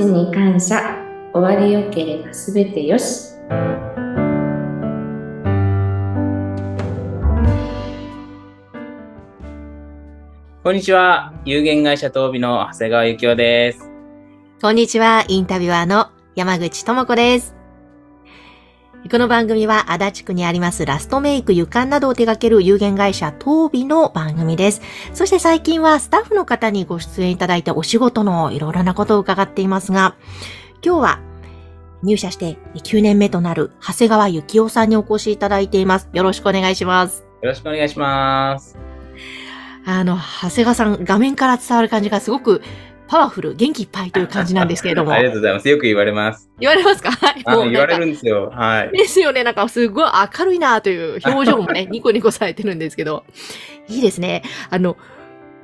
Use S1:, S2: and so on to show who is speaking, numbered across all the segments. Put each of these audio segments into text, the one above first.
S1: ちに感謝。終わりよければすべてよし。
S2: こんにちは。有限会社東美の長谷川幸雄です。
S3: こんにちは、インタビュアーの山口智子です。この番組は足立区にありますラストメイク、湯管などを手掛ける有限会社東美の番組です。そして最近はスタッフの方にご出演いただいてお仕事のいろいろなことを伺っていますが、今日は入社して9年目となる長谷川幸雄さんにお越しいただいています。よろしくお願いします。
S2: よろしくお願いします。
S3: あの、長谷川さん、画面から伝わる感じがすごくパワフル、元気いっぱいという感じなんですけれども。
S2: ありがとうございます。よく言われます。
S3: 言われますか？はい。
S2: あ
S3: もう
S2: 言われるんですよ。はい。
S3: ですよね。なんかすごい明るいなという表情もね、ニコニコされてるんですけど。いいですね。あの、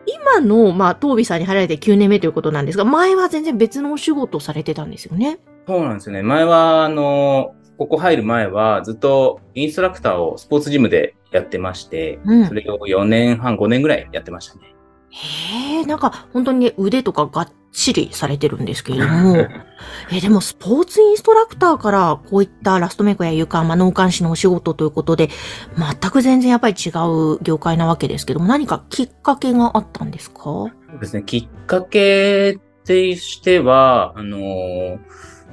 S3: 今の、まあ、東美さんに入られて9年目ということなんですが、前は全然別のお仕事をされてたんですよね。
S2: そうなんですよね。前は、あの、ここ入る前はずっとインストラクターをスポーツジムでやってまして、
S3: うん
S2: それを4年半、5年ぐらいやってましたね。
S3: へえ、なんか本当にね、腕とかがっちりされてるんですけれども、え、でもスポーツインストラクターからこういったラストメイクや床、まあ、脳幹視のお仕事ということで、全く全然やっぱり違う業界なわけですけども、何かきっかけがあったんですか？
S2: そうですね。きっかけとしては、あの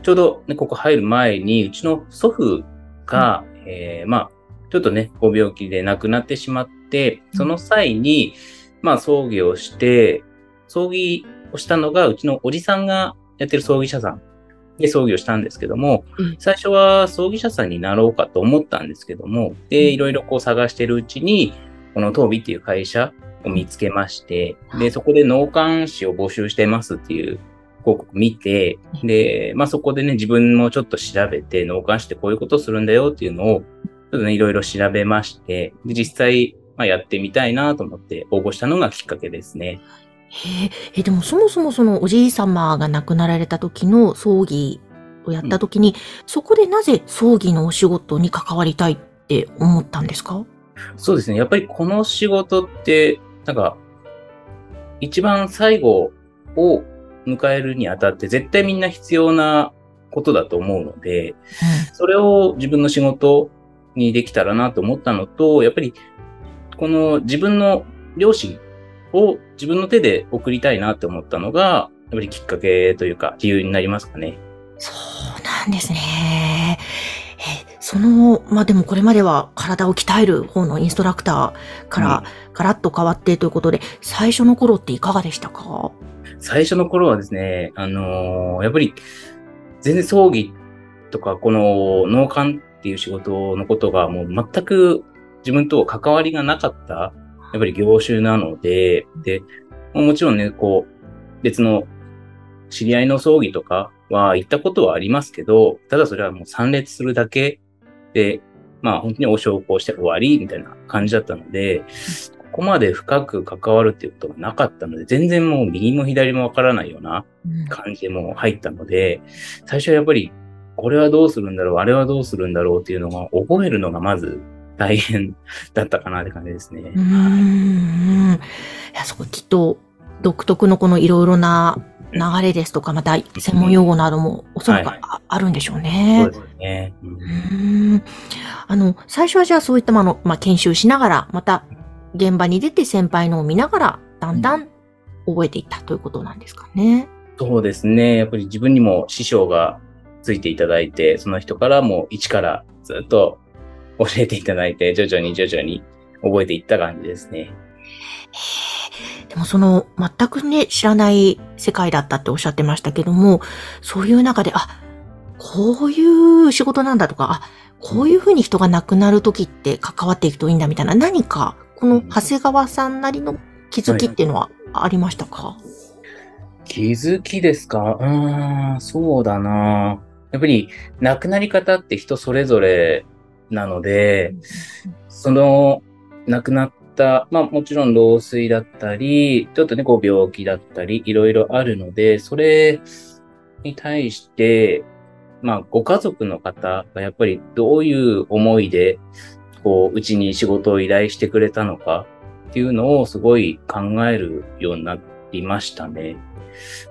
S2: ちょうど、ね、ここ入る前に、うちの祖父が、えーまあ、ちょっとね、ご病気で亡くなってしまって、その際に、まあ、葬儀をして、葬儀をしたのが、うちのおじさんがやってる葬儀社さん。で葬儀をしたんですけども、
S3: うん。
S2: 最初は葬儀社さんになろうかと思ったんですけども、
S3: うん。
S2: で、いろいろこう探してるうちに、この東美っていう会社を見つけまして、で、そこで農幹士を募集してますっていう広告見て、で、まあそこでね、自分もちょっと調べて、農幹士ってこういうことするんだよっていうのを、ちょっとね、いろいろ調べまして、で、実際、まあやってみたいなと思って応募したのがきっかけですね。
S3: へえ、え、でもそもそもそのおじい様が亡くなられた時の葬儀をやった時に、そこでなぜ葬儀のお仕事に関わりたいって思ったんですか？
S2: そうですね。やっぱりこの仕事って、なんか、一番最後を迎えるにあたって絶対みんな必要なことだと思うので、それを自分の仕事にできたらなと思ったのと、やっぱり、この自分の両親を自分の手で送りたいなって思ったのが、やっぱりきっかけというか、理由になりますかね。
S3: そうなんですね。え、その、まあ、でもこれまでは体を鍛える方のインストラクターから、ガラッと変わってということで、最初の頃っていかがでしたか？
S2: 最初の頃はですね、あのーやっぱり、全然葬儀とか、この農館っていう仕事のことがもう全く自分と関わりがなかった、やっぱり業種なので、で、もちろんね、こう、別の知り合いの葬儀とかは行ったことはありますけど、ただそれはもう参列するだけで、まあ本当にお焼香して終わりみたいな感じだったので、ここまで深く関わるっていうことがなかったので、全然もう右も左もわからないような
S3: うん。
S2: 感じでもう入ったので、最初はやっぱり、これはどうするんだろう、あれはどうするんだろうっていうのが覚えるのがまず大変だったかなって感じですね
S3: うー。ん。いや、そこきっと独特のこのいろいろな流れですとか、また専門用語などもおそらく
S2: はい
S3: ああるんでしょう
S2: そ
S3: ね
S2: う。ですね。うん
S3: あの、最初はじゃあそういったもの、まあ、研修しながら、また現場に出て先輩のを見ながら、だんだん覚えていったということなんですかね。
S2: そうですね。やっぱり自分にも師匠がついていただいて、その人からも一からずっと教えていただいて、徐々に徐々に覚えていった感じですね。
S3: でもその全くね、知らない世界だったっておっしゃってましたけども、そういう中で、あ、こういう仕事なんだとか、あ、こういうふうに人が亡くなるときって関わっていくといいんだみたいな、何か、この長谷川さんなりの気づきっていうのはありましたか、
S2: 気づきですか？うーん、そうだな。やっぱり亡くなり方って人それぞれなので、その亡くなった、まあもちろん老衰だったり、ちょっとね、こう病気だったり、いろいろあるので、それに対して、まあご家族の方がやっぱりどういう思いで、こう、うちに仕事を依頼してくれたのかっていうのをすごい考えるようになりましたね。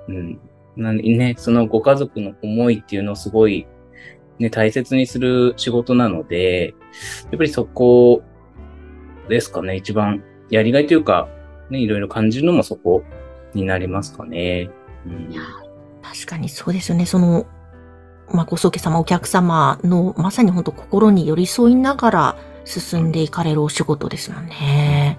S2: うん。なんね、そのご家族の思いっていうのをすごい、ね、大切にする仕事なので、やっぱりそこですかね、一番やりがいというか、ね、いろいろ感じるのもそこになりますかね。うん、
S3: 確かにそうですよね。その、まあ、ご宗家様、お客様のまさに本当心に寄り添いながら進んでいかれるお仕事ですもんね。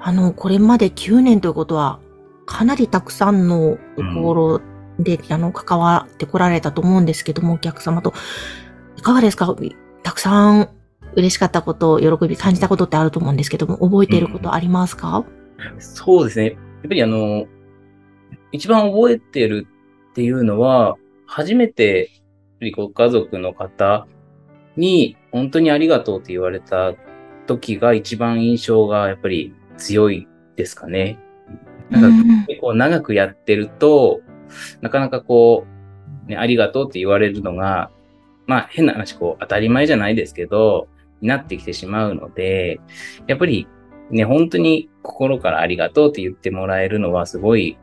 S3: あの、これまで9年ということは、かなりたくさんのところで、うん、あの、関わってこられたと思うんですけども、お客様と。いかがですか？たくさん嬉しかったこと、喜び感じたことってあると思うんですけども、覚えていることありますか、
S2: うん、そうですね。やっぱりあの、一番覚えてるっていうのは、初めてご家族の方に本当にありがとうって言われた時が一番印象がやっぱり強いですかね。なんか結構長くやってると、なかなかこう、ね、ありがとうって言われるのが、まあ変な話、こう当たり前じゃないですけど、になってきてしまうので、やっぱりね、本当に心からありがとうって言ってもらえるのはすごい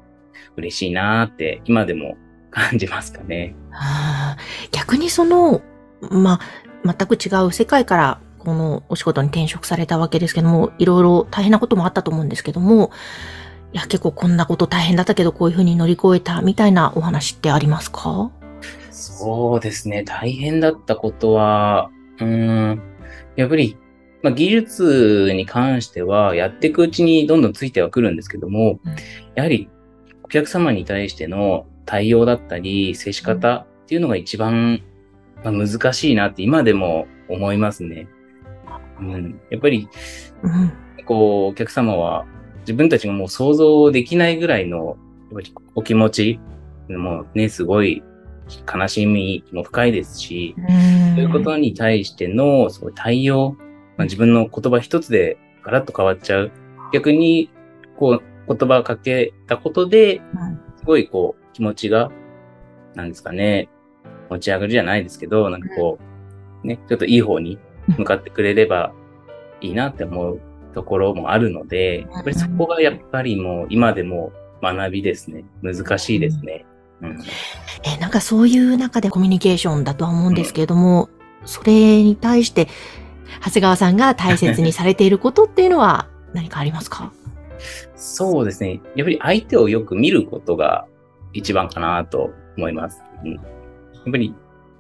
S2: 嬉しいなって、今でも感じますかね。
S3: あ、逆にその、まあ、全く違う世界からこのお仕事に転職されたわけですけども、いろいろ大変なこともあったと思うんですけども、いや、結構こんなこと大変だったけど、こういうふうに乗り越えたみたいなお話ってありますか？
S2: そうですね。大変だったことは、うん、やっぱり、まあ、技術に関しては、やっていくうちにどんどんついてはくるんですけども、うん、やはりお客様に対しての対応だったり、接し方っていうのが一番、まあ、難しいなって今でも思いますね。うん、やっぱり、うん、こう、お客様は自分たちがもう想像できないぐらいのお気持ち、もうね、すごい悲しみも深いですし、そういうことに対してのすごい対応、まあ、自分の言葉一つでガラッと変わっちゃう。逆に、こう、言葉をかけたことで、すごいこう、気持ちが、なんですかね、持ち上がるじゃないですけど、なんかこう、ね、ちょっといい方に向かってくれればいいなって思うところもあるので、やっぱりそこがやっぱりもう今でも学びですね。難しいですね。うん、
S3: えなんかそういう中でコミュニケーションだとは思うんですけれども、うん、それに対して、長谷川さんが大切にされていることっていうのは何かありますか？
S2: そうですね。やっぱり相手をよく見ることが一番かなと思います。うん、やっぱり、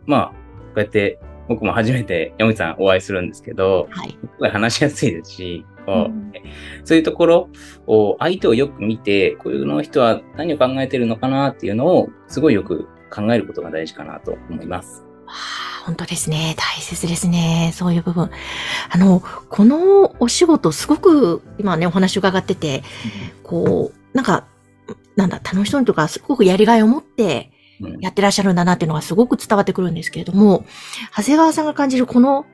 S2: まあ、こうやって僕も初めて山口さんお会いするんですけど、はい、話しやすいですし、うん、そういうところを相手をよく見て、こういうの人は何を考えてるのかなっていうのをすごいよく考えることが大事かなと思います。
S3: 本当ですね。大切ですね。そういう部分。あの、このお仕事、すごく今ね、お話伺ってて、こう、なんか、なんだ、楽しそうにとか、すごくやりがいを持ってやってらっしゃるんだなっていうのがすごく伝わってくるんですけれども、長谷川さんが感じるこの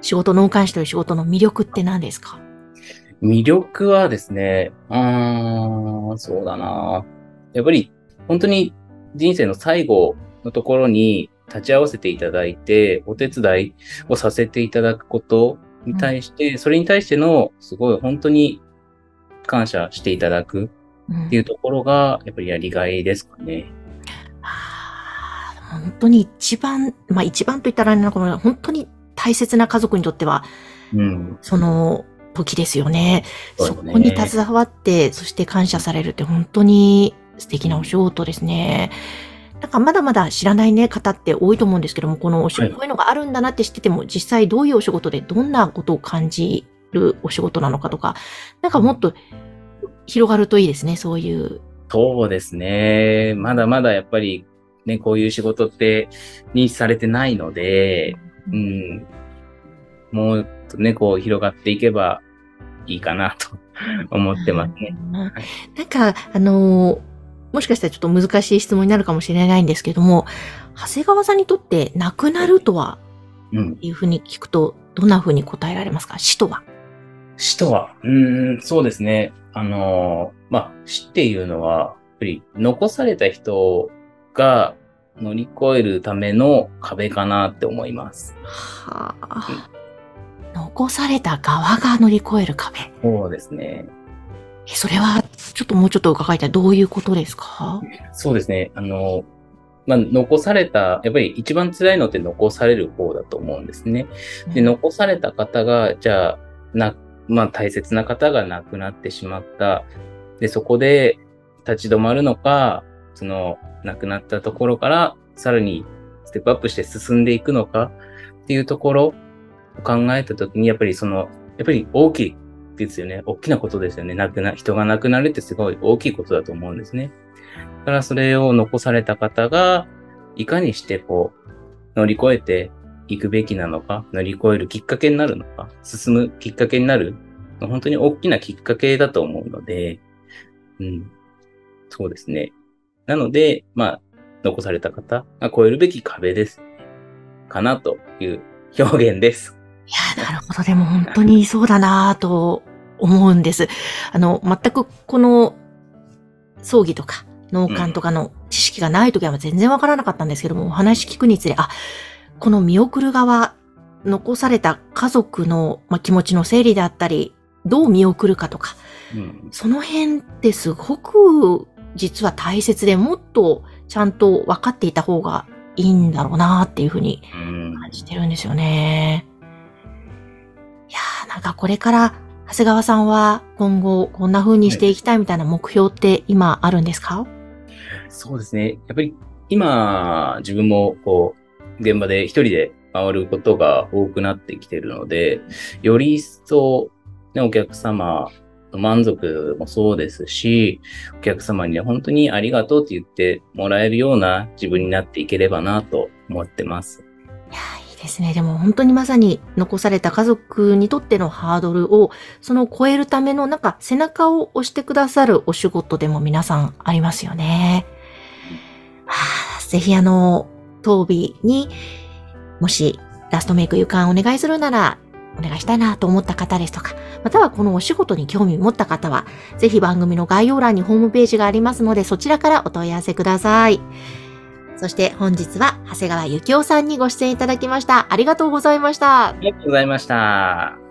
S3: 仕事、農監視という仕事の魅力って何ですか？
S2: 魅力はですね、うーん、そうだな。やっぱり、本当に人生の最後のところに立ち会わせていただいて、お手伝いをさせていただくことに対して、うん、それに対しての、すごい本当に感謝していただくっていうところが、やっぱりやりがいですかね。
S3: うん、本当に一番、まあ一番と言ったらあれなの本当に大切な家族にとっては、うん、その、時ですよね。そこに携わって、そして感謝されるって本当に素敵なお仕事ですね。なんかまだまだ知らないね、方って多いと思うんですけども、このお仕事、こういうのがあるんだなって知ってても、実際どういうお仕事でどんなことを感じるお仕事なのかとか、なんかもっと広がるといいですね、そういう。
S2: そうですね。まだまだやっぱりね、こういう仕事って認知されてないので、うん、もうとね、こう広がっていけばいいかなと思ってますね。
S3: なんか、あのー、もしかしたらちょっと難しい質問になるかもしれないんですけども、長谷川さんにとって亡くなるとは、うん、いうふうに聞くと、どんなふうに答えられますか？死とは？
S2: 死とは、うん、そうですね。あのー、まあ、死っていうのは、やっぱり残された人が乗り越えるための壁かなって思います。はあ。
S3: 残された側が乗り越える壁。
S2: そうですね。
S3: えそれは、ちょっともうちょっと伺いたい。どういうことですか？
S2: そうですね。あの、まあ、残された、やっぱり一番辛いのって残される方だと思うんですね。で、残された方が、じゃあ、な、まあ、大切な方が亡くなってしまった。で、そこで立ち止まるのか、その、亡くなったところから、さらにステップアップして進んでいくのかっていうところを考えたときに、やっぱりその、やっぱり大きいですよね。大きなことですよね。亡くな、人が亡くなるってすごい大きいことだと思うんですね。だからそれを残された方が、いかにしてこう、乗り越えていくべきなのか、乗り越えるきっかけになるのか、進むきっかけになる、本当に大きなきっかけだと思うので、うん。そうですね。なので、まあ、残された方が超えるべき壁です。かなという表現です。
S3: いや、なるほど。でも本当にそうだなと思うんです。あの、全くこの葬儀とか脳幹とかの知識がない時は全然わからなかったんですけども、お話聞くにつれ、あ、この見送る側、残された家族の、まあ、気持ちの整理であったり、どう見送るかとか、うん、その辺ってすごく実は大切でもっとちゃんと分かっていた方がいいんだろうなっていうふうに感じてるんですよね。いやーなんかこれから長谷川さんは今後こんな風にしていきたいみたいな目標って今あるんですか、はい、
S2: そうですね。やっぱり今自分もこう現場で一人で回ることが多くなってきてるので、より一層、ね、お客様の満足もそうですし、お客様に、ね、本当にありがとうって言ってもらえるような自分になっていければなと思ってます。
S3: いやですね。でも本当にまさに残された家族にとってのハードルを、その超えるためのなんか背中を押してくださるお仕事でも皆さんありますよね。はあ、ぜひあの、当日に、もしラストメイク愉快お願いするなら、お願いしたいなと思った方ですとか、またはこのお仕事に興味を持った方は、ぜひ番組の概要欄にホームページがありますので、そちらからお問い合わせください。そして本日は長谷川幸雄さんにご出演いただきました。ありがとうございました。
S2: ありがとうございました。